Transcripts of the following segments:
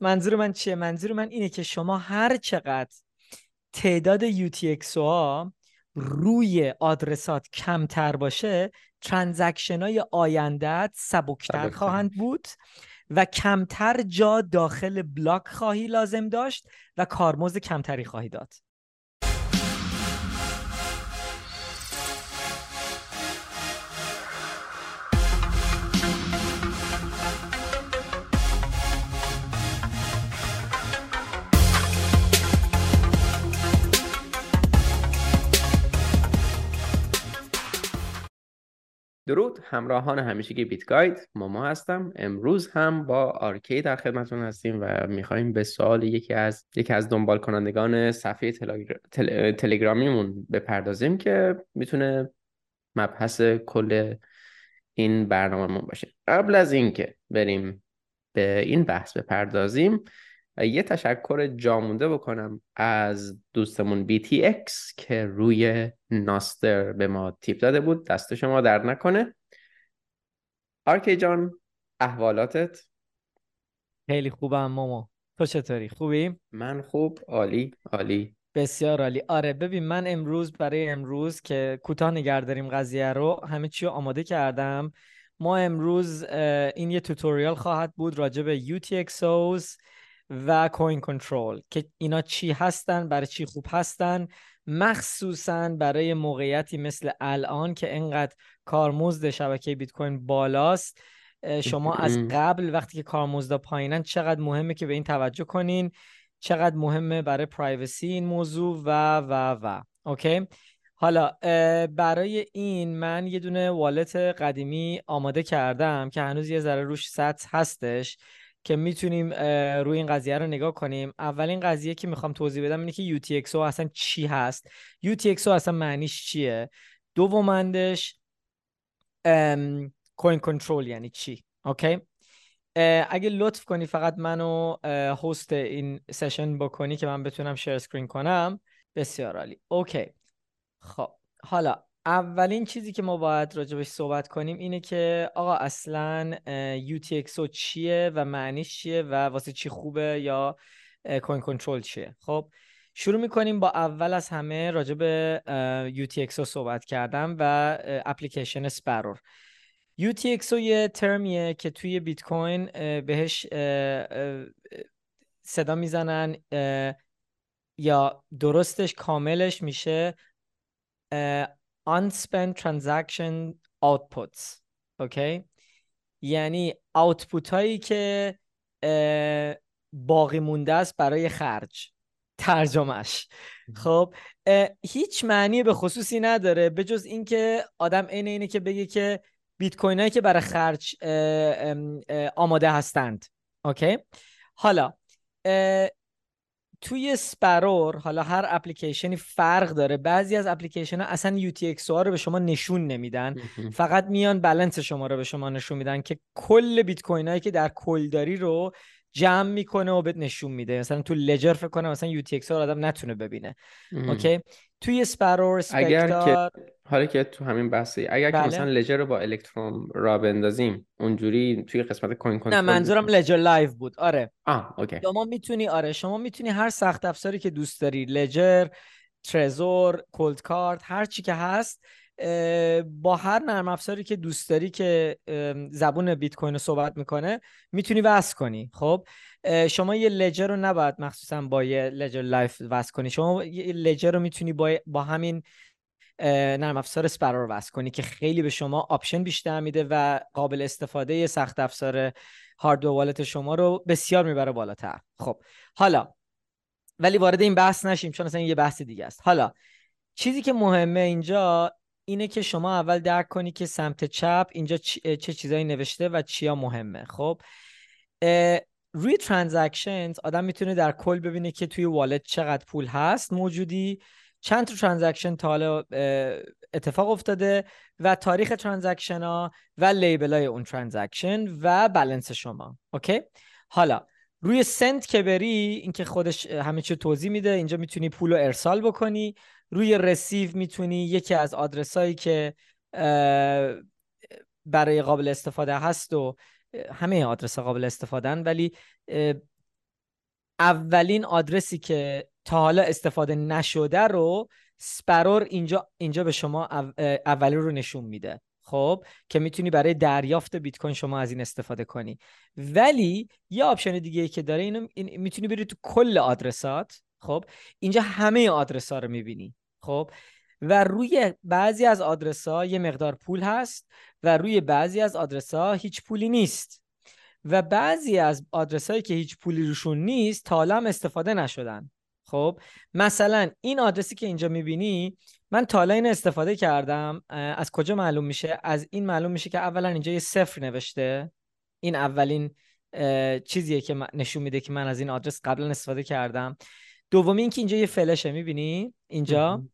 منظور من چیه؟ منظور من اینه که شما هر چقدر تعداد UTXO ها روی آدرسات کمتر باشه ترانزکشن های آیندت سبکتر. خواهند بود و کمتر جا داخل بلاک خواهی لازم داشت و کارمزد کمتری خواهی داد. درود همراهان همیشگی بیت گاید. ماما هستم. امروز هم با آرکی در خدمتتون هستیم و می‌خوایم به سوال یکی از یکی از دنبال کنندگان صفحه تلگرامیمون بپردازیم که می‌تونه مبحث کل این برنامهمون باشه. قبل از اینکه بریم به این بحث بپردازیم یه تشکر جامونده بکنم از دوستمون BTX که روی ناستر به ما تیپ داده بود. دست شما در نکنه. آرکی جان احوالاتت؟ خیلی خوبم ماما. تو چطوری؟ خوبی؟ من خوب. عالی عالی. بسیار عالی. آره ببین من امروز برای امروز که کوتاه نگه داریم قضیه رو همه چی رو آماده کردم. ما امروز این یه توتوریال خواهد بود راجع به UTXOs و کوین کنترل که اینا چی هستن برای چی خوب هستن. مخصوصا برای موقعیتی مثل الان که انقدر کارمزد شبکه بیت کوین بالاست. شما از قبل وقتی که کارمزد پایینن چقدر مهمه که به این توجه کنین چقدر مهمه برای پرایوسی این موضوع و و و. اوکی؟ حالا برای این من یه دونه والت قدیمی آماده کردم که هنوز یه ذره روش سطح هستش. که می‌تونیم روی این قضیه رو نگاه کنیم. اولین قضیه که می‌خوام توضیح بدم اینه که UTXO اصلا چی هست؟ UTXO اصلا معنیش چیه؟ دومندش coin control یعنی چی؟ Okay؟ اگه لطف کنی فقط منو host این session بکنی که من بتونم share screen کنم. بسیار عالی. Okay. خب حالا اولین چیزی که ما باید راجبش صحبت کنیم اینه که آقا اصلا UTXO چیه و معنیش چیه و واسه چی خوبه یا کوین کنترل چیه؟ خب شروع می‌کنیم با اول از همه راجب UTXO صحبت کردم و اپلیکیشن سپرور. UTXO یه ترمیه که توی بیت کوین بهش صدا می‌زنن یا درستش کاملش میشه unspent transaction outputs اوکی یعنی آوتپوت هایی که باقی مونده است برای خرج ترجمهش خب هیچ معنی به خصوصی نداره به جز اینکه آدم عین اینه که بگه که بیت کوین هایی که برای خرج آماده هستند okay حالا توی Sparrow حالا هر اپلیکیشنی فرق داره. بعضی از اپلیکیشن ها اصلا UTXO رو به شما نشون نمیدن. فقط میان بلنس شما رو به شما نشون میدن که کل بیت کوین هایی که در کلداری رو جمع می‌کنه و بهت نشون میده. مثلا تو Ledger فکر کنم مثلا UTXO رو آدم نتونه ببینه. okay؟ توی Sparrow اگر که حالا که تو همین بحثی اگر بله. که مثلا Ledger رو با Electrum را بندازیم اونجوری توی قسمت coin control نه منظورم Ledger Live بود. آره. آه okay. شما می‌تونی آره شما می‌تونی هر سخت افزاری که دوست داری Ledger Trezor Coldcard هر چی که هست با هر نرم افزاری که دوست داری که زبون بیت کوین رو صحبت می‌کنه می‌تونی وصل کنی. خب؟ شما یه Ledger رو نباید مخصوصا با یه Ledger Live وصل کنی. شما یه Ledger رو می‌تونی با, با همین نرم افزار Sparrow وصل کنی که خیلی به شما option بیشتر میده و قابل استفاده سخت افزار hardware wallet شما رو بسیار می‌بره بالاتر. خب حالا ولی وارد این بحث نشیم چون اصلا یه بحث دیگه است. حالا چیزی که مهمه اینجا اینه که شما اول درک کنی که سمت چپ اینجا چه چیزایی نوشته و چیا مهمه خب؟ روی transactions آدم می‌تونه در کل ببینه که توی wallet چقدر پول هست موجودی. چند تا transaction تا حالا اتفاق افتاده و تاریخ transaction ها و label های اون transaction و بلنس شما okay؟ حالا روی send که بری اینکه خودش همه چی توضیح میده اینجا می‌تونی پول رو ارسال بکنی. روی receive می‌تونی یکی از آدرس هایی که برای قابل استفاده هست و همه آدرس قابل استفاده ولی اولین آدرسی که تا حالا استفاده نشده رو Sparrow اینجا اینجا به شما اولی رو نشون میده. خب؟ که می‌تونی برای دریافت بیت کوین شما از این استفاده کنی. ولی یه option دیگه که داره اینو این می‌تونی بری تو کل آدرسات. خب؟ اینجا همه آدرس ها رو می‌بینی خب؟ و روی بعضی از آدرس ها یه مقدار پول هست و روی بعضی از آدرس ها هیچ پولی نیست. و بعضی از آدرس هایی که هیچ پولی روشون نیست تا هم استفاده نشدن. خب؟ مثلا این آدرسی که اینجا می‌بینی من تا حالا این استفاده کردم از کجا معلوم میشه؟ از این معلوم میشه که اولا اینجا یه صفر نوشته. این اولین چیزیه که نشون میده که من از این آدرس قبلا استفاده کردم. دومی اینکه اینجا یه فلشه می‌بینی اینجا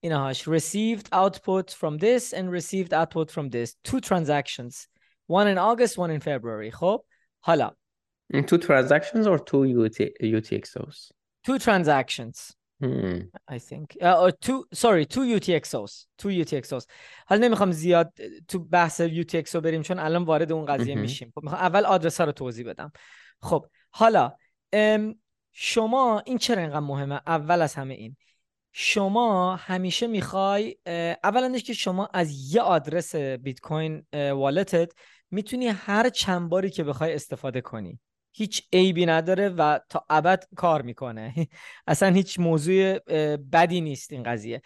اینهاش received output from this and received output from this two transactions one in August one in February خب حالا two transactions or two UT, UTXOs two transactions hmm. I think uh, or two sorry two UTXOs two UTXOs حالا نمی‌خوام زیاد تو بحث UTXO بریم چون الان وارد اون قضیه میشیم خب می‌خوام اول آدرس ها رو توضیح بدم خب حالا شما این چرا اینقدر مهمه؟ اول از همه این. شما همیشه می‌خوای اولا که شما از یه آدرس بیت کوین والتت می‌تونی هر چند باری که بخوای استفاده کنی. هیچ عیبی نداره و تا ابد کار می‌کنه. اصلا هیچ موضوع بدی نیست این قضیه.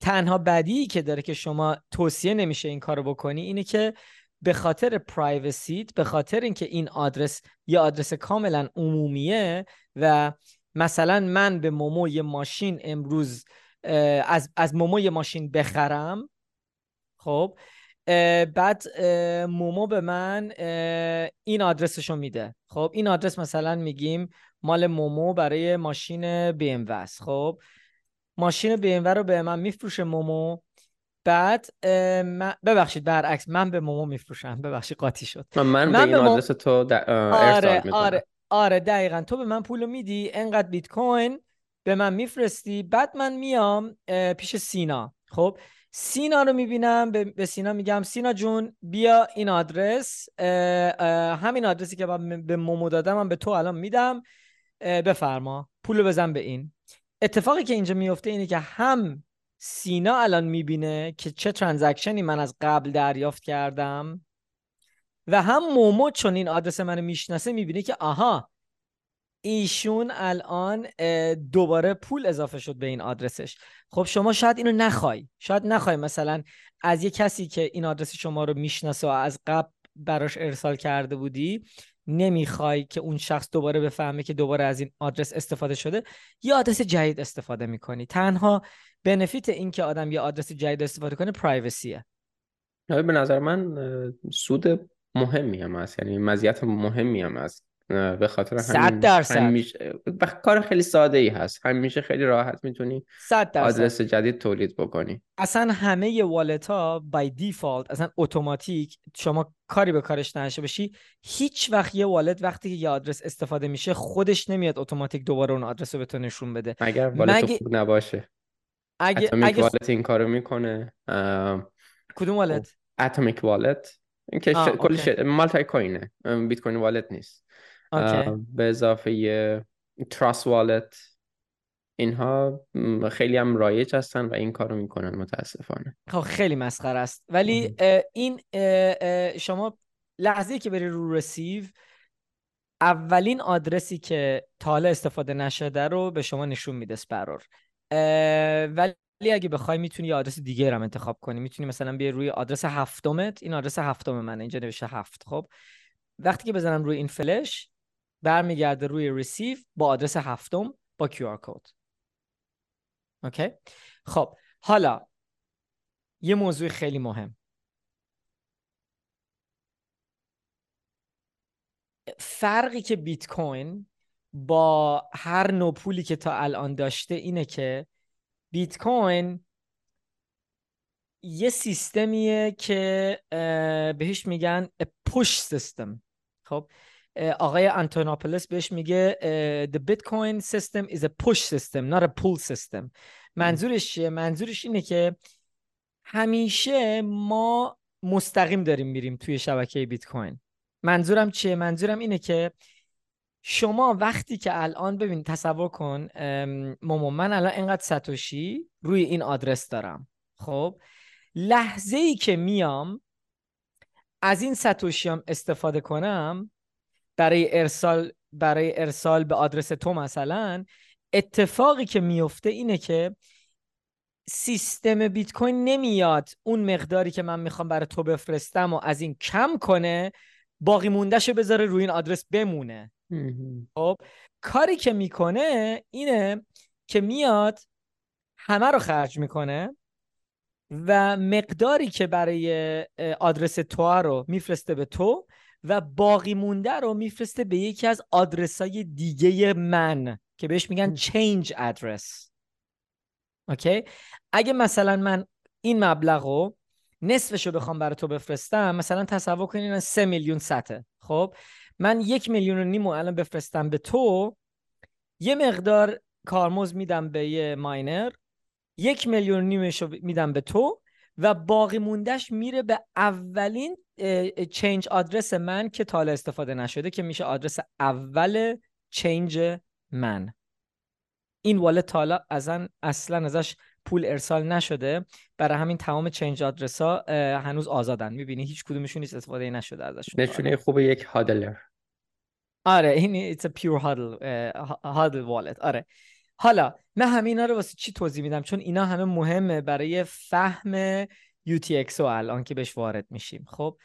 تنها بدی که داره که شما توصیه نمیشه این کارو بکنی اینه که به خاطر privacyت به خاطر اینکه این آدرس یه آدرس کاملا عمومیه و مثلا من به مومو یه ماشین امروز از از مومو یه ماشین بخرم خب بعد مومو به من این آدرسشو میده. خب این آدرس مثلا میگیم مال مومو برای ماشین BM خب ماشین بی ام رو به من میفروشه مومو. بعد ببخشید برعکس من به مومو میفروشم. ببخشید قاطی شد. من, من, به این آدرس تو آره آره. آره دقیقا. تو به من پولو میدی انقدر بیت کوین به من میفرستی بعد من میام پیش سینا. خب سینا رو می‌بینم به سینا میگم سینا جون بیا این آدرس همین آدرسی که به مومو دادم من به تو الان میدم. بفرما. پولو بزن به این. اتفاقی که اینجا میفته اینه که هم سینا الان می‌بینه که چه ترانزکشنی من از قبل دریافت کردم. و هم مومو چون این آدرس منو می‌شناسه می‌بینه که آها ایشون الان دوباره پول اضافه شد به این آدرسش. خب شما شاید اینو نخوای. شاید نخوای مثلا از یه کسی که این آدرس شما رو می‌شناسه و از قبل براش ارسال کرده بودی نمی‌خوای که اون شخص دوباره بفهمه که دوباره از این آدرس استفاده شده یه آدرس جدید استفاده می‌کنی. تنها بنفیت این که آدم یه آدرس جدید استفاده کنه پرایوسیه به نظر من سود مهمی هم هست. یعنی مزیت مهمی هم هست. به خاطر همین درصد. همیشه کار خیلی ساده ای هست. همیشه خیلی راحت می‌تونی آدرس جدید تولید بکنی. اصلا همه wallet ها by default اصلا اتوماتیک شما کاری به کارش نشه بشی هیچ وقت یه wallet وقتی که یه آدرس استفاده میشه خودش نمیاد اتوماتیک دوباره اون آدرس رو به تو نشون بده. اگر wallet مگ... خوب نباشه. اگه اگه wallet این کارو می‌کنه. کدوم wallet؟ Atomic Wallet. این که ش... کل ش... multi coinه. بیت کوین wallet نیست. به اضافه Trust Wallet. اینها خیلی هم رایج هستن و این کارو می‌کنن متاسفانه. خب خیلی مسخره است. ولی این شما لحظه که بری رو رسیو اولین آدرسی که تا استفاده نشده رو به شما نشون میده سپرور ولی اگه بخوای می‌تونی یه آدرس دیگه هم انتخاب کنی. می‌تونی مثلا بیای روی آدرس هفتمت این آدرس هفتم من اینجا نوشته هفت خب؟ وقتی که بزنم روی این فلش برمیگرده روی receive با آدرس هفتم با QR کد okay؟ خب حالا یه موضوع خیلی مهم. فرقی که بیت کوین با هر نوع پولی که تا الان داشته اینه که بیت کوین یه سیستمیه که بهش میگن پوش سیستم خب آقای آنتونوپولس بهش میگه the bitcoin system is a push system not a pull system. منظورش چیه؟ منظورش اینه که همیشه ما مستقیم داریم میریم توی شبکه بیت کوین منظورم چیه؟ منظورم اینه که شما وقتی که الان ببین تصور کن ماما من الان اینقدر ساتوشی روی این آدرس دارم. خب؟ لحظه ای که میام از این ساتوشیام استفاده کنم برای ارسال برای ارسال به آدرس تو مثلا اتفاقی که میفته اینه که سیستم بیت کوین نمیاد. اون مقداری که من می‌خوام برای تو بفرستم و از این کم کنه باقی موندهشو بذاره روی این آدرس بمونه. خب کاری که می‌کنه اینه که میاد همه رو خرج می‌کنه و مقداری که برای آدرس تو رو میفرسته به تو و باقی مونده رو میفرسته به یکی از آدرس های دیگه من که بهش میگن change address. اوکی؟ اگه مثلا من این مبلغ رو نصفش رو بخوام برای تو بفرستم مثلا تصور کنین سه میلیون سطح خب؟ من یک میلیون و نیم الان بفرستم به تو. یه مقدار کارمز میدم به یه miner. یک میلیون نیمش رو میدم به تو و باقی مونده‌ش میره به اولین change آدرس من که تا حالا استفاده نشده که میشه آدرس اول change من. این wallet تا حالا ازش اصلا ازش پول ارسال نشده برای همین تمام change آدرس ها هنوز آزادن. می‌بینی؟ هیچ کدومشون نیست استفاده نشده ازش نشونه خوب یک هادلر. آره این it's a pure huddle huddle wallet. آره. حالا من همینا رو واسه چی توضیح میدم؟ چون اینا همه مهمه برای فهم UTXO الان که بهش وارد میشیم. خب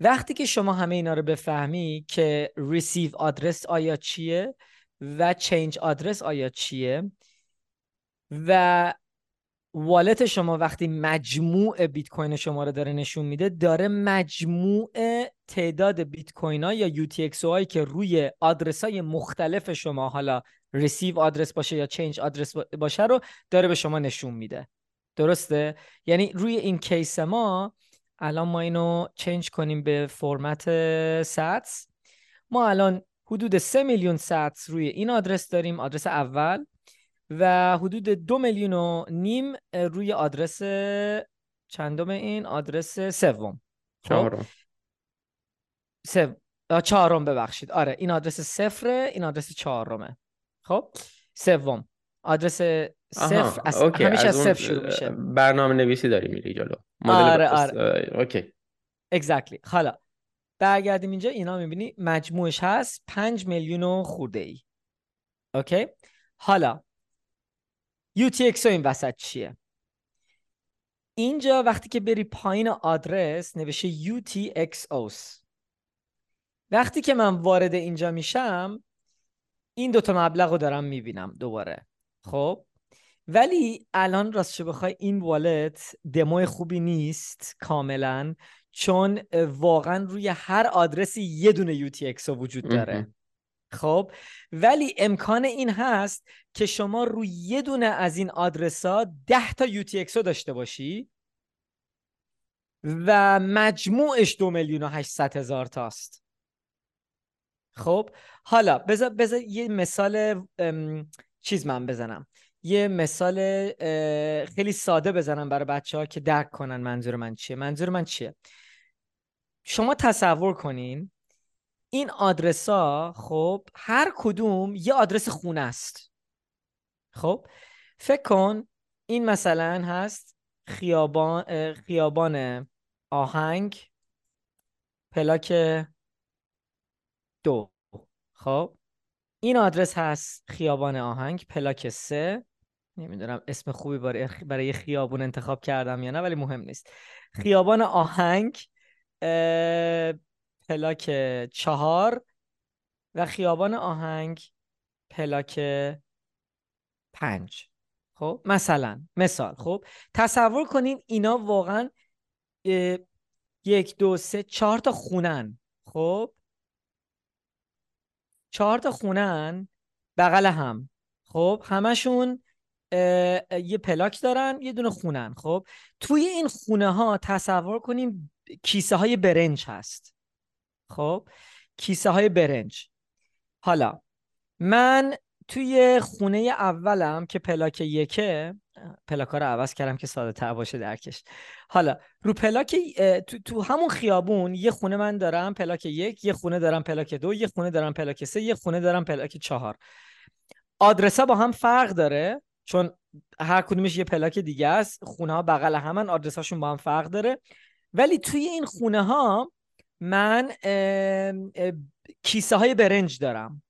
وقتی که شما همه اینا رو بفهمی که receive آدرس آیا چیه و چینج آدرس آیا چیه و والت شما وقتی مجموع بیت کوین شما رو داره نشون میده داره مجموع تعداد بیت کوین ها یا UTXO هایی که روی آدرس های مختلف شما حالا receive آدرس باشه یا change آدرس باشه رو داره به شما نشون میده. درسته؟ یعنی روی این case ما الان ما اینو change کنیم به فرمت sats ما الان حدود 3 میلیون ساتس روی این آدرس داریم آدرس اول. و حدود دو میلیون و نیم روی آدرس چندم این آدرس سوم. خب؟ چهارم. سو... چهارم ببخشید. آره این آدرس صفره این آدرس چهارمه. خب؟ سوم. آدرس صفر از... همیشه از صفر شروع میشه. برنامه نویسی داری میری جلو. آره آره. okay. exactly حالا برگردیم اینجا. اینا می‌بینی مجموعش هست. پنج میلیون و خورده ای okay؟ حالا UTXO این وسط چیه؟ اینجا وقتی که بری پایین آدرس نوشته UTXOs وقتی که من وارد اینجا میشم این دوتا مبلغ رو دارم می‌بینم دوباره. خب؟ ولی الان راستش بخوای این والت دموی خوبی نیست کاملا چون واقعا روی هر آدرسی یه دونه UTXO وجود داره. خب؟ ولی امکان این هست که شما روی یه دونه از این آدرس ها 10 تا UTXO داشته باشی و مجموعش دو میلیون و هشتصد هزار تاست. خب؟ حالا بذار بذار یه مثال چیز من بزنم. یه مثال خیلی ساده بزنم برای بچه ها که درک کنن منظور من چیه. منظور من چیه؟ شما تصور کنین این آدرس ها خب هر کدوم یه آدرس خونه است. خب فکر کن این مثلا هست خیابان خیابان آهنگ پلاک دو. خب این آدرس هست خیابان آهنگ پلاک سه. نمی‌دونم اسم خوبی برای برای خیابون انتخاب کردم یا نه ولی مهم نیست. خیابان آهنگ پلاک چهار و خیابان آهنگ پلاک پنج. خب مثلا مثال خب. تصور کنین اینا واقعا یک دو سه چهار تا خونن. خب؟ چهار تا خونن بغل هم. خب؟ همشون یه پلاک دارن یه دونه خونن. خب؟ توی این خونه ها تصور کنیم کیسه های برنج هست. خب؟ کیسه های برنج. حالا من توی خونه اولم که پلاک یکه پلاکا رو عوض کردم که ساده تر باشه درکش. حالا رو پلاک تو, تو همون خیابون یه خونه من دارم پلاک یک یه خونه دارم پلاک دو یه خونه دارم پلاک سه یه خونه دارم پلاک چهار. آدرس ها با هم فرق داره چون هر کدومش یه پلاک دیگه است خونه ها بغل همن آدرس هاشون با هم فرق داره. ولی توی این خونه ها من کیسه های برنج دارم.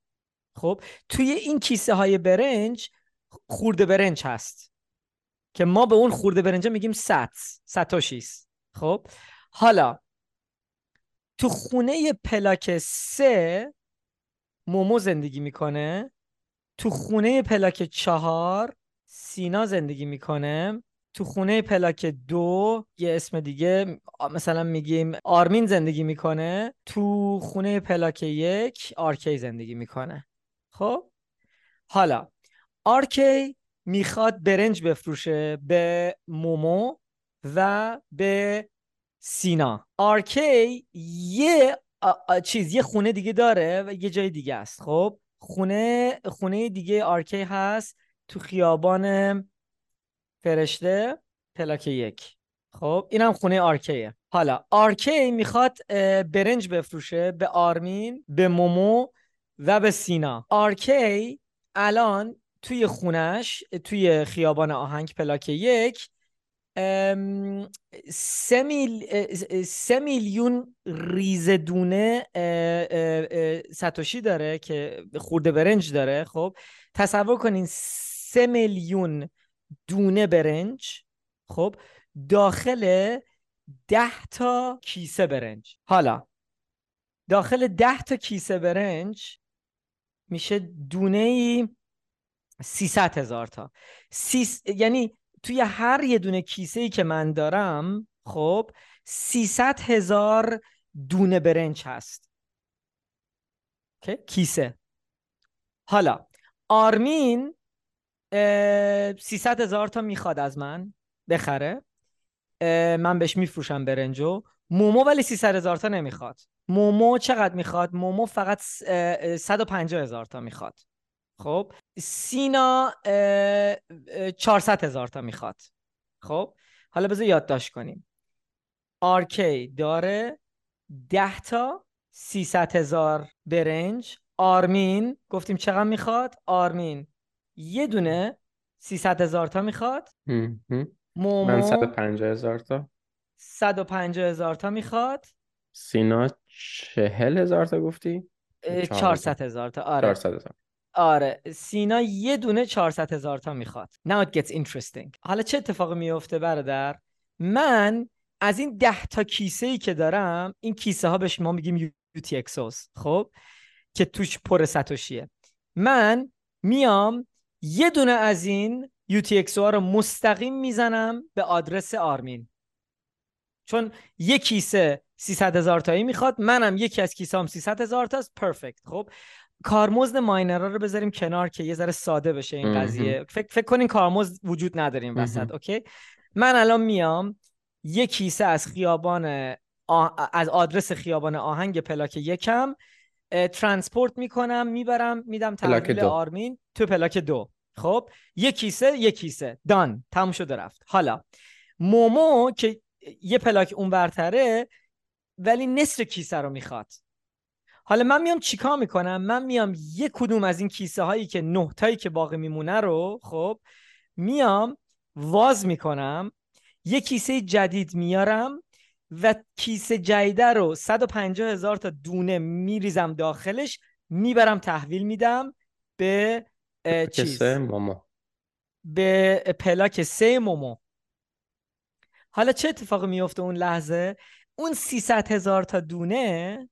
خب توی این کیسه های برنج خورده برنج هست. که ما به اون خورده برنج میگیم ست ستاشیس خب حالا تو خونه پلاک سه مومو زندگی می‌کنه. تو خونه پلاک چهار سینا زندگی می‌کنه. تو خونه پلاک دو یه اسم دیگه مثلا میگیم آرمین زندگی می‌کنه تو خونه پلاک یک آرکی زندگی می‌کنه. خب؟ حالا آرکی می‌خواد برنج بفروشه به مومو و به سینا. آرکی یه چیز یه خونه دیگه داره و یه جای دیگه است. خب؟ خونه خونه دیگه آرکی هست تو خیابان فرشته پلاک یک. خب اینم خونه آرکیه حالا آرکی می‌خواد برنج بفروشه به آرمین به مومو و به سینا. آرکی الان توی خونش توی خیابان آهنگ پلاک یک سه, میل، سه میلیون ریزدونه ستوشی داره که خورده برنج داره. خب تصور کنین سه میلیون دونه برنج خب داخل ده تا کیسه برنج. حالا داخل ده تا کیسه برنج میشه دونه ای 300 هزار تا. سیس... یعنی توی هر یه دونه کیسه ای که من دارم خب 300 هزار دونه برنج هست. کیسه. حالا آرمین 300 هزار تا می‌خواد از من بخره. من بهش میفروشم برنجو. مومو ولی 300 هزار تا نمی‌خواد. مومو چقدر می‌خواد؟ مومو فقط 150 هزار تا می‌خواد. خب؟ سینا 400 هزار تا می‌خواد. خب؟ حالا بذار یادداشت کنیم. آرکی داره 10 تا 300 هزار برنج. آرمین گفتیم چقدر می‌خواد؟ آرمین. یه دونه 300 هزار تا می‌خواد. مومو من 150 هزار تا. 150 هزار تا می‌خواد. سینا 40 هزار تا گفتی؟ 400 هزار. تا. آره. 400 هزار. آره. سینا یه دونه 400 هزار تا می‌خواد. Now it gets interesting. حالا چه اتفاقی میفته برادر؟ من از این ده تا کیسه ای که دارم این کیسه ها بهش ما میگیم UTXOs خب؟ که توش پر ستوشیه من میام یه دونه از این UTXO رو مستقیم می‌زنم به آدرس آرمین. چون یک کیسه 300 هزار تایی می‌خواد منم یکی از کیسه هم 300 هزار تاست perfect خب کارمزد ماینرها رو بذاریم کنار که یه ذره ساده بشه این قضیه. فکر, فکر کنین کارمزد وجود نداریم وسط okay؟ من الان میام یه کیسه از خیابان از آدرس خیابان آهنگ پلاک یکم transport می‌کنم می‌برم میدم تحویل آرمین تو پلاک دو. خب یه کیسه یه کیسه. done تموم شده رفت. حالا مومو که یه پلاک اون برتره ولی نصف کیسه رو می‌خواد. حالا من میام چیکار می‌کنم؟ من میام یه کدوم از این کیسه هایی که نه تایی که باقی میمونه رو خب میام واز می‌کنم یه کیسه جدید میارم و کیسه جدیده رو 150 هزار تا دونه میریزم داخلش می‌برم تحویل میدم به چیز؟ مومو. به پلاک سه مومو. حالا چه اتفاقی میفته اون لحظه؟ اون 300 هزار تا دونه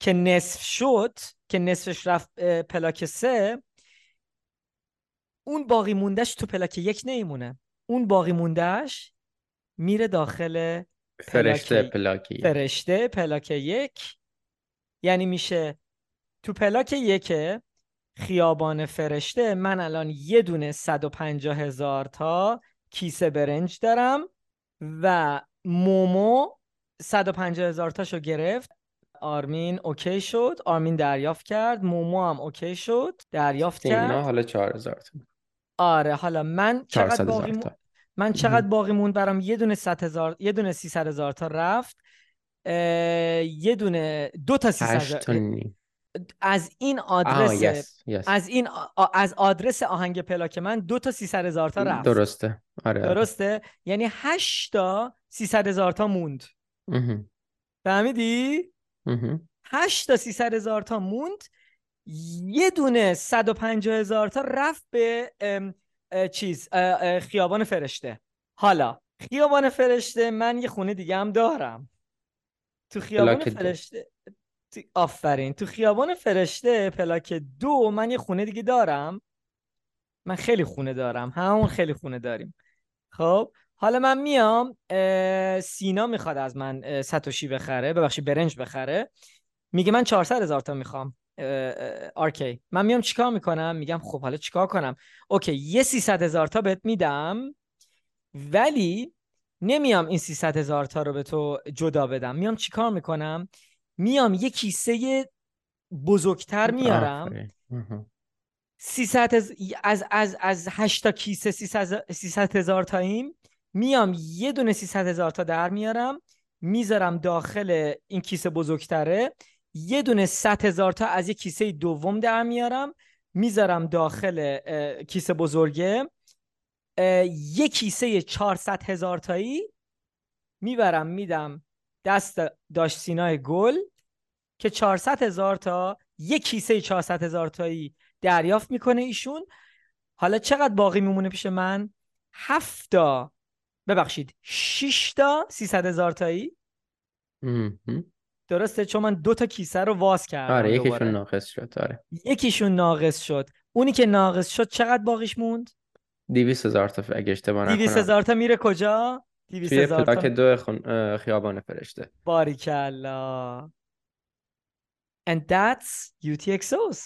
که نصف شد که نصفش رفت پلاک سه اون باقی موندهش تو پلاک یک نیمونه اون باقی موندهش میره داخل فرشته پلاک فرشته پلاک یک. یعنی میشه تو پلاک یک خیابان فرشته من الان یه دونه 150 هزار تا کیسه برنج دارم و مومو 150 هزار تاشو گرفت. آرمین okay شد. آرمین دریافت کرد. مومو هم okay شد. دریافت کرد. حالا 4000 تا. آره حالا من چقدر 400 باقی من چقدر باقی موند برام؟ یه دونه 100 هزار یه دونه 300 هزار تا رفت. یه دونه دو تا 300 هشت هزار از این آدرس یس یس. از این آ- از آدرس آهنگ پلاک من دو تا 300 هزار تا رفت. درسته. آره آره. درسته؟ یعنی 8 تا 300 هزار تا موند. فهمیدی؟ مهم. 8 تا 300 هزار تا موند. یه دونه 150 هزار تا رفت به چیز خیابان فرشته. حالا خیابان فرشته من یه خونه دیگه هم دارم. تو خیابان. فرشته تو- آفرین. تو خیابان فرشته پلاک دو من یه خونه دیگه دارم. من خیلی خونه دارم. همون خیلی خونه داریم. خب حالا من میام سینا می‌خواد از من ساتوشی بخره ببخشید برنج بخره. میگه من 400 هزار تا می‌خوام. okay من میام چیکار می‌کنم؟ میگم خب حالا چیکار کنم؟ okay یه 300 هزار تا بهت میدم ولی نمیام این 300 هزار تا رو به تو جدا بدم. میام چیکار می‌کنم؟ میام یه کیسه بزرگتر میارم. آفرین. مهم. 300 هز- از از از 8 تا کیسه 300 300 هزار تاییم میام یه دونه 300 هزار تا در میارم می‌ذارم داخل این کیسه بزرگتره. یه دونه 100 هزار تا از یه کیسه دوم در میارم می‌ذارم داخل کیسه بزرگه. یه کیسه 400 هزار تایی می‌برم میدم دست داشت گل که 400 هزار تا یک کیسه 400 هزار تایی دریافت می‌کنه ایشون. حالا چقدر باقی میمونه پیش من؟ هفت تا ببخشید 6 تا 300 هزار تایی. درسته؟ چون من دو تا کیسه رو واز کردم آره یکیشون. ناقص شد آره. یکیشون ناقص شد. اونی که ناقص شد چقدر باقیش موند؟ 200 هزار تا اگه اشتباه 200 نکنم هزار تا میره کجا؟ 200 توی هزار پلاک تا دو خون... خیابان فرشته. باریکلا. And that's UTXOs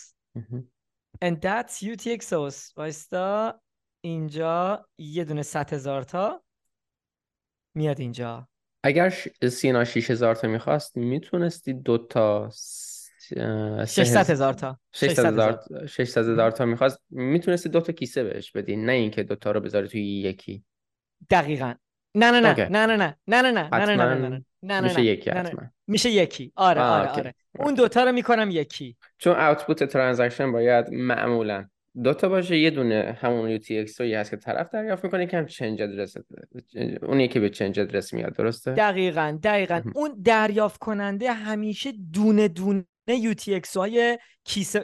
and that's UTXOs وایستا اینجا یه دونه 100 هزار تا میاد اینجا. اگر ش... سینا 6000 تا می‌خواست می‌تونستی دو تا س... اه، سه 600 هز- هزار تا. 600 هزار 600 هزار تا می‌خواست. می‌تونستی دو تا کیسه بهش بدی نه اینکه دو تا رو بذاری توی یکی. دقیقا. نه نه نه. نه نه نه. نه نه نه. نه نه نه نه نه. میشه یکی نه. حتما. میشه یکی. آره آره. آره. اون دوتا رو می‌کنم یکی. چون اوتپوت ترانزکشن باید معمولا دو تا باشه یه دونه همون UTXO هست که طرف دریافت می‌کنه هم چنج ادرس اون یکی به چنج ادرس میاد درسته دقیقا دقیقا. اون دریافت کننده همیشه دونه دونه UTX های کیسه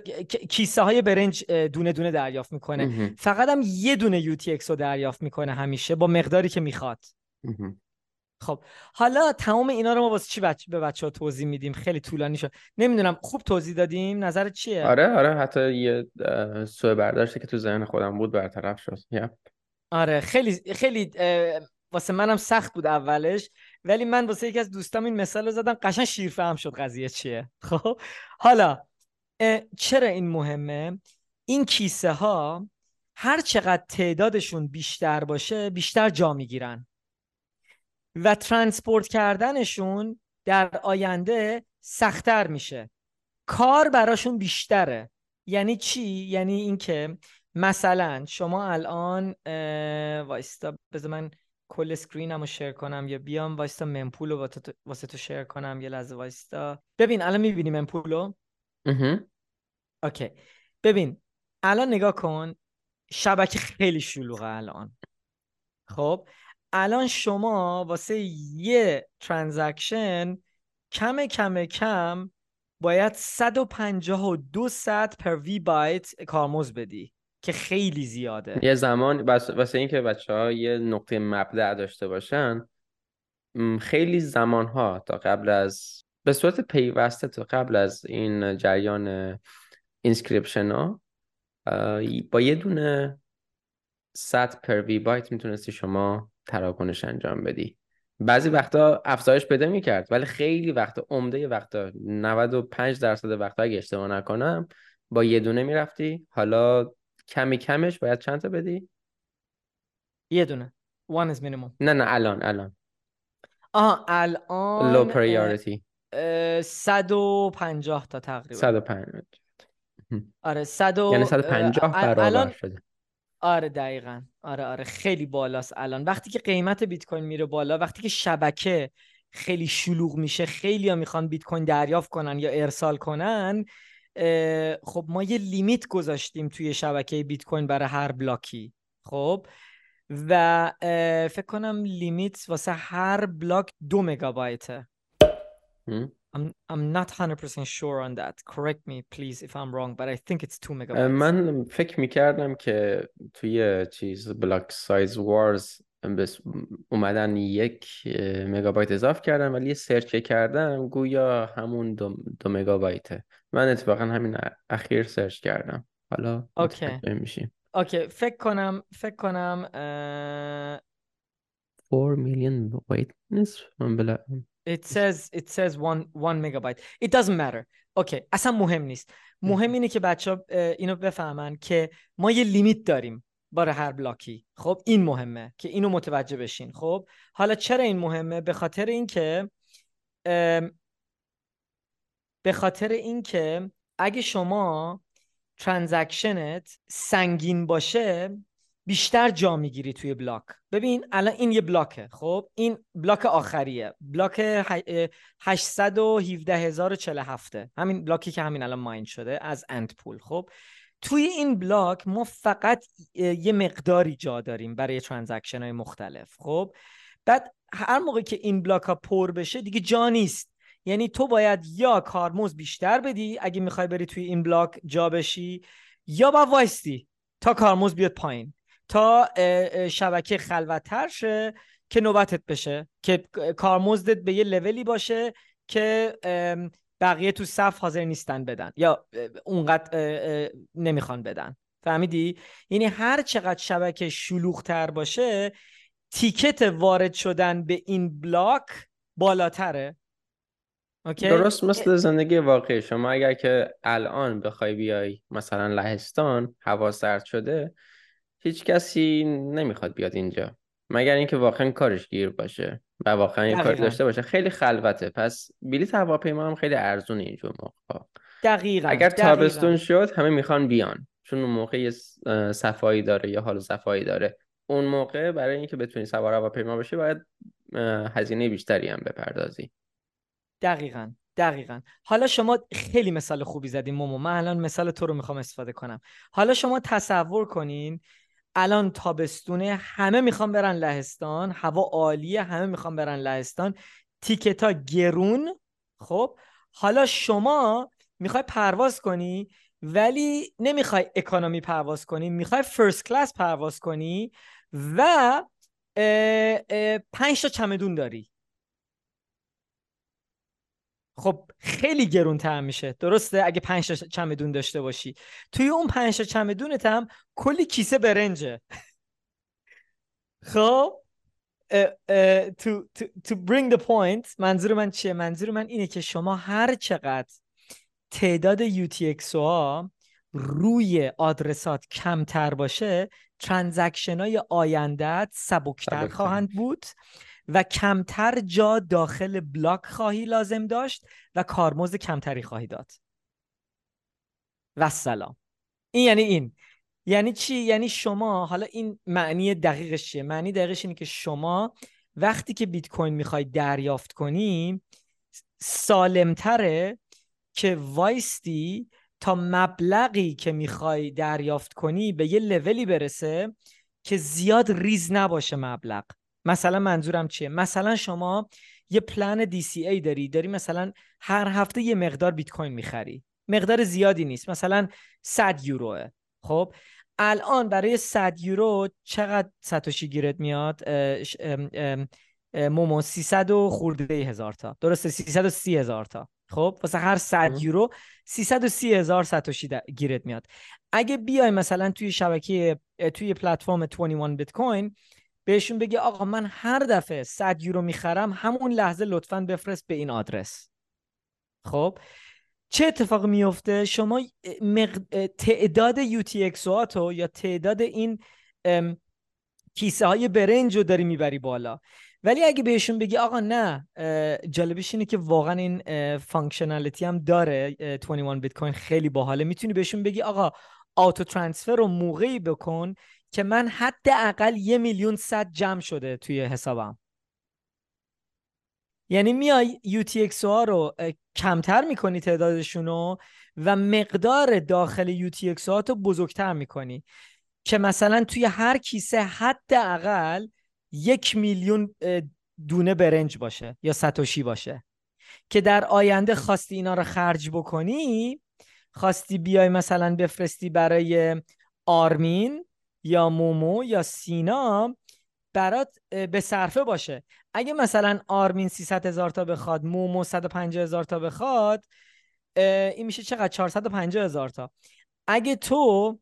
کیسه های برنج دونه دونه دریافت می‌کنه. فقط هم یه دونه UTX رو دریافت می‌کنه همیشه با مقداری که می‌خواد. خب حالا تمام اینا رو ما واسه چی بچ... به بچه ها توضیح میدیم؟ خیلی طولانی شد. نمی‌دونم خوب توضیح دادیم؟ نظرت چیه؟ آره آره حتی یه سوء برداشتی که تو ذهن خودم بود برطرف شد. یپ آره خیلی خیلی واسه منم سخت بود اولش ولی من واسه یکی از دوستام این مثال رو زدم قشنگ شیرفهم شد قضیه چیه. خب حالا چرا این مهمه؟ این کیسه ها هر چقدر تعدادشون بیشتر باشه بیشتر جا می‌گیرن. و ترانسپورت کردنشون در آینده سختتر میشه. کار براشون بیشتره. یعنی چی؟ یعنی اینکه مثلا شما الان وایستا بذار من کل screen م رو share کنم. یا بیام وایستا mempool رو واسه تو- share کنم یه لحظه وایستا. ببین الان می‌بینی mempool رو. okay. ببین الان نگاه کن. شبکه خیلی شلوغه الان. خب؟ الان شما واسه یه transaction کم کم کم باید 152 sat per vbyte کارمزد بدی که خیلی زیاده. یه زمان واسه اینکه بچه ها یه نقطه مبدأ داشته باشن خیلی زمان ها تا قبل از به صورت پیوسته تا قبل از این جریان inscription ها با یه دونه sat per vbyte می‌تونستی شما تراکنش انجام بدی. بعضی وقتا افزایش پیدا می‌کرد ولی خیلی وقتا عمده وقتا 95 درصد وقتا اگه اشتباه نکنم با یه دونه می‌رفتی. حالا کمی کمش باید چند تا بدی؟ یه دونه. One is minimum. نه نه الان الان. آها الان پریورتی اه، 150 تا تقریبا. 105 آره 100 و- یعنی اه، 150 ال- برابر الان شده. آره دقیقا. آره آره. خیلی بالاست الان. وقتی که قیمت بیت کوین میره بالا وقتی که شبکه خیلی شلوغ میشه خیلی ها می‌خوان بیت کوین دریافت کنن یا ارسال کنن خب ما یه لیمیت گذاشتیم توی شبکه بیت کوین برای هر بلاکی. خب؟ و فکر کنم لیمیت واسه هر بلاک دو مگابایته. I'm, I'm not 100% sure on that. Correct me please if I'm wrong, but I think it's 2 megabytes. من فکر می‌کردم که توی چیز بلاک سایز وارز اومدن یک مگابایت اضاف کردن ولی یه سرچ کردم گویا همون دو, دو مگابایته من اتفاقا همین اخیر سرچ کردم حالا اوکی میشیم اوکی فکر کنم فکر کنم 4 میلیون بایت نیست من بلا It says it says one one megabyte. It doesn't matter. okay اصلا مهم نیست. مهم اینه که بچه ها اینو بفهمن که ما یه limit داریم برای هر بلاکی. خب این مهمه که اینو متوجه بشین. خب حالا چرا این مهمه؟ به خاطر اینکه به خاطر اینکه اگه شما transaction ت سنگین باشه بیشتر جا می‌گیری توی بلاک. ببین الان این یه بلاکه خب؟ این بلاک آخریه. بلاک 817047 همین بلاکی که همین الان mine شده از AntPool خب؟ توی این بلاک ما فقط یه مقداری جا داریم برای transaction های مختلف خب؟ بعد هر موقع که این بلاک ها پر بشه دیگه جا نیست. یعنی تو باید یا کارمزد بیشتر بدی اگه می‌خوای بری توی این بلاک جا بشی یا با وایستی تا کارمزد بیاد پایین. تا شبکه خلوتتر شه که نوبتت بشه که کارمزدت به یه لولی باشه که بقیه تو صف حاضر نیستن بدن یا اونقدر نمی‌خوان بدن فهمیدی؟ یعنی هر چقدر شبکه شلوغتر باشه تیکت وارد شدن به این بلاک بالاتره اوکی؟ درست مثل زندگی واقعی شما اگر که الان بخوای بیای مثلا لهستان هوا سرد شده هیچ کسی نمی‌خواد بیاد اینجا. مگر اینکه واقعا کارش گیر باشه و واقعا یه کاری داشته باشه. خیلی خلوته. پس بلیط هواپیما هم خیلی ارزونه اینجور موقع دقیقا اگر تابستون شد همه می‌خوان بیان. چون اون موقع یه صفایی داره یا حال صفایی داره. اون موقع برای اینکه بتونی سوار هواپیما بشی باید هزینه بیشتری هم بپردازی. دقیقا دقیقا. حالا شما خیلی مثال خوبی زدیم مومو. من الان مثال تو رو می‌خوام استفاده کنم. حالا شما تصور کنین الان تابستونه همه می‌خوان برن لهستان هوا عالیه همه می‌خوان برن لهستان. تیکتا گرون خب. حالا شما می‌خوای پرواز کنی ولی نمی‌خوای اکانومی پرواز کنی می‌خوای فرست کلاس پرواز کنی و پنج تا چمدون داری. خب خیلی گرون تر میشه. درسته؟ اگه پنج تا چمدون داشته باشی. توی اون پنج تا چمدونت هم کلی کیسه برنجه. خب؟ to, to, to bring the point منظور من چیه؟ منظور من اینه که شما هر چقدر تعداد UTXO ها روی آدرسات کمتر باشه ترانزکشن های آیندت سبکتر. خواهند بود. و کمتر جا داخل بلاک خواهی لازم داشت و کارمزد کمتری خواهی داد. و سلام این یعنی این. یعنی چی؟ یعنی شما حالا این معنی دقیقش چیه؟ معنی دقیقش اینه که شما وقتی که بیت کوین می‌خوای دریافت کنی سالمتره که وایستی تا مبلغی که می‌خوای دریافت کنی به یه لولی برسه که زیاد ریز نباشه مبلغ. مثلا منظورم چیه؟ مثلا شما یه پلن DCA داری داری مثلا هر هفته یه مقدار بیت کوین می‌خری. مقدار زیادی نیست مثلا 100 یوروه. خب؟ الان برای 100 یورو چقدر ساتوشی گیرت میاد؟ مومو 300 و خورده هزار تا. درسته؟ 330 هزار تا. خب؟ واسه هر 100 یورو 330 هزار ساتوشی گیرت میاد. اگه بیای مثلا توی شبکه توی پلتفرم 21 بیت کوین بهشون بگی آقا من هر دفعه 100 یورو می‌خرم همون لحظه لطفا بفرست به این آدرس. خب؟ چه اتفاق میفته شما تعداد UTXO هاتو یا تعداد این کیسه های برنج رو داری می‌بری بالا. ولی اگه بهشون بگی آقا نه جالبش اینه که واقعا این functionality هم داره 21 بیت کوین خیلی باحاله. می‌تونی بهشون بگی آقا آتو ترانسفر رو موقعی بکن که من حداقل یه میلیون صد جمع شده توی حسابم. یعنی میای UTXO ها رو کمتر می‌کنی تعدادشون رو و مقدار داخل UTXO ها رو بزرگتر می‌کنی. که مثلا توی هر کیسه حداقل یک میلیون دونه برنج باشه یا ستوشی باشه. که در آینده خواستی اینا رو خرج بکنی خواستی بیای مثلا بفرستی برای آرمین یا مومو یا سینا برات به صرفه باشه. اگه مثلا آرمین 300 هزار تا بخواد مومو 150 هزار تا بخواد این میشه چقدر؟ 450 هزار تا. اگه تو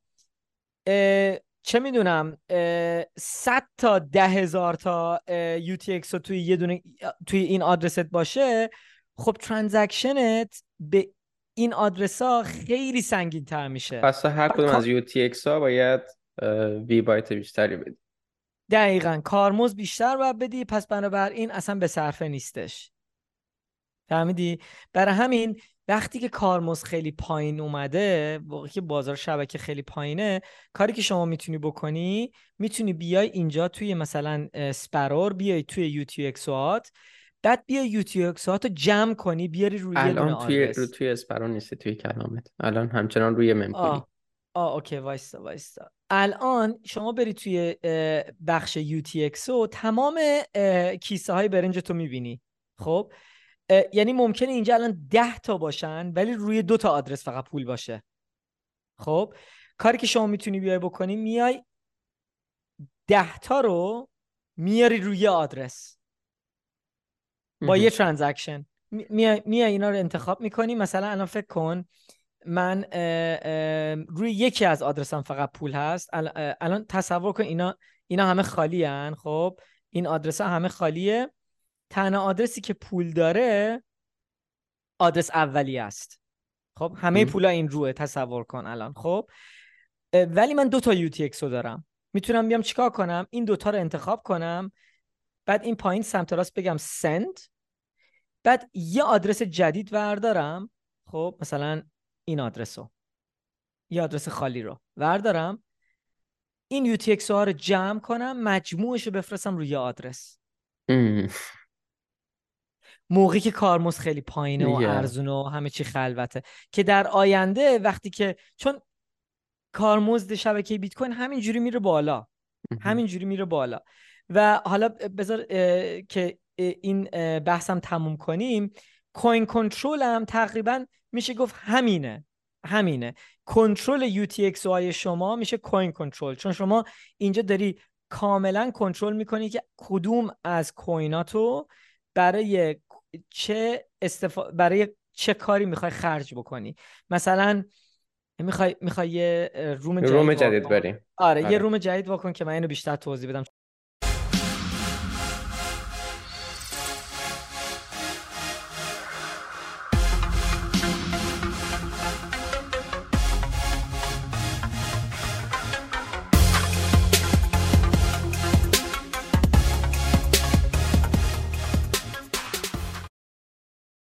چه می‌دونم 100 تا ده هزار تا UTX رو توی یه دونه توی این آدرست باشه خب transaction ت به این آدرس ها خیلی سنگین تر میشه. پس هر کدوم از UTXO ها باید vbyte بیشتری بدی. دقیقا. کارمزد بیشتر باید بدی. پس بنابراین اصلا به صرفه نیستش. فهمیدی؟ برای همین وقتی که کارمزد خیلی پایین اومده واقعی که بازار شبکه خیلی پایینه کاری که شما می‌تونی بکنی می‌تونی بیای اینجا توی مثلا Sparrow بیای توی UTXO هات بعد بیا یوتیوکسات رو جمع کنی بیاری روی الان توی رو توی اسپرور نیست توی کلامت. الان همچنان روی ممپولی آه اوکی وایستا وایستا. الان شما بری توی بخش UTXO تمام کیسه های برنج تو می‌بینی. خب؟ یعنی ممکنه اینجا الان ده تا باشن ولی روی دو تا آدرس فقط پول باشه. خب؟ کاری که شما می‌تونی بیای بکنی میای ده تا رو میاری روی آدرس. با یه ترانزکشن. میای میای اینا رو انتخاب می‌کنی. مثلا الان فکر کن من روی یکی از آدرسم فقط پول هست. الان تصور کن اینا اینا همه خالی هن خب؟ این آدرس ها همه خالیه. تنها آدرسی که پول داره آدرس اولی است. خب؟ همه پولا این روه تصور کن الان خب؟ ولی من دو تا UTX رو دارم. می‌تونم بیام چیکار کنم؟ این دوتا رو انتخاب کنم. بعد این پایین سمت راست بگم سند بعد یه آدرس جدید وردارم. خب؟ مثلا این آدرس رو یه آدرس خالی رو. وردارم. این UTX ها رو جمع کنم مجموعش رو بفرستم روی آدرس. موقعی که کارمز خیلی پایینه و ارزونه و همه چی خلوته. که در آینده وقتی که چون کارمزد شبکه بیت کوین همینجوری میره بالا. همینجوری میره بالا. و حالا بذار که این بحثم تموم کنیم. کوین کنترل هم تقریبا میشه گفت همینه همینه. کنترل UTXO های شما میشه کوین کنترل چون شما اینجا داری کاملا کنترل می‌کنی که کدوم از کویناتو برای چه استفا... برای چه کاری می‌خوای خرج بکنی. مثلا می‌خوای می‌خوای یه روم جدید, روم جدید بریم. آره, آره, یه روم جدید واکن که من اینو بیشتر توضیح بدم.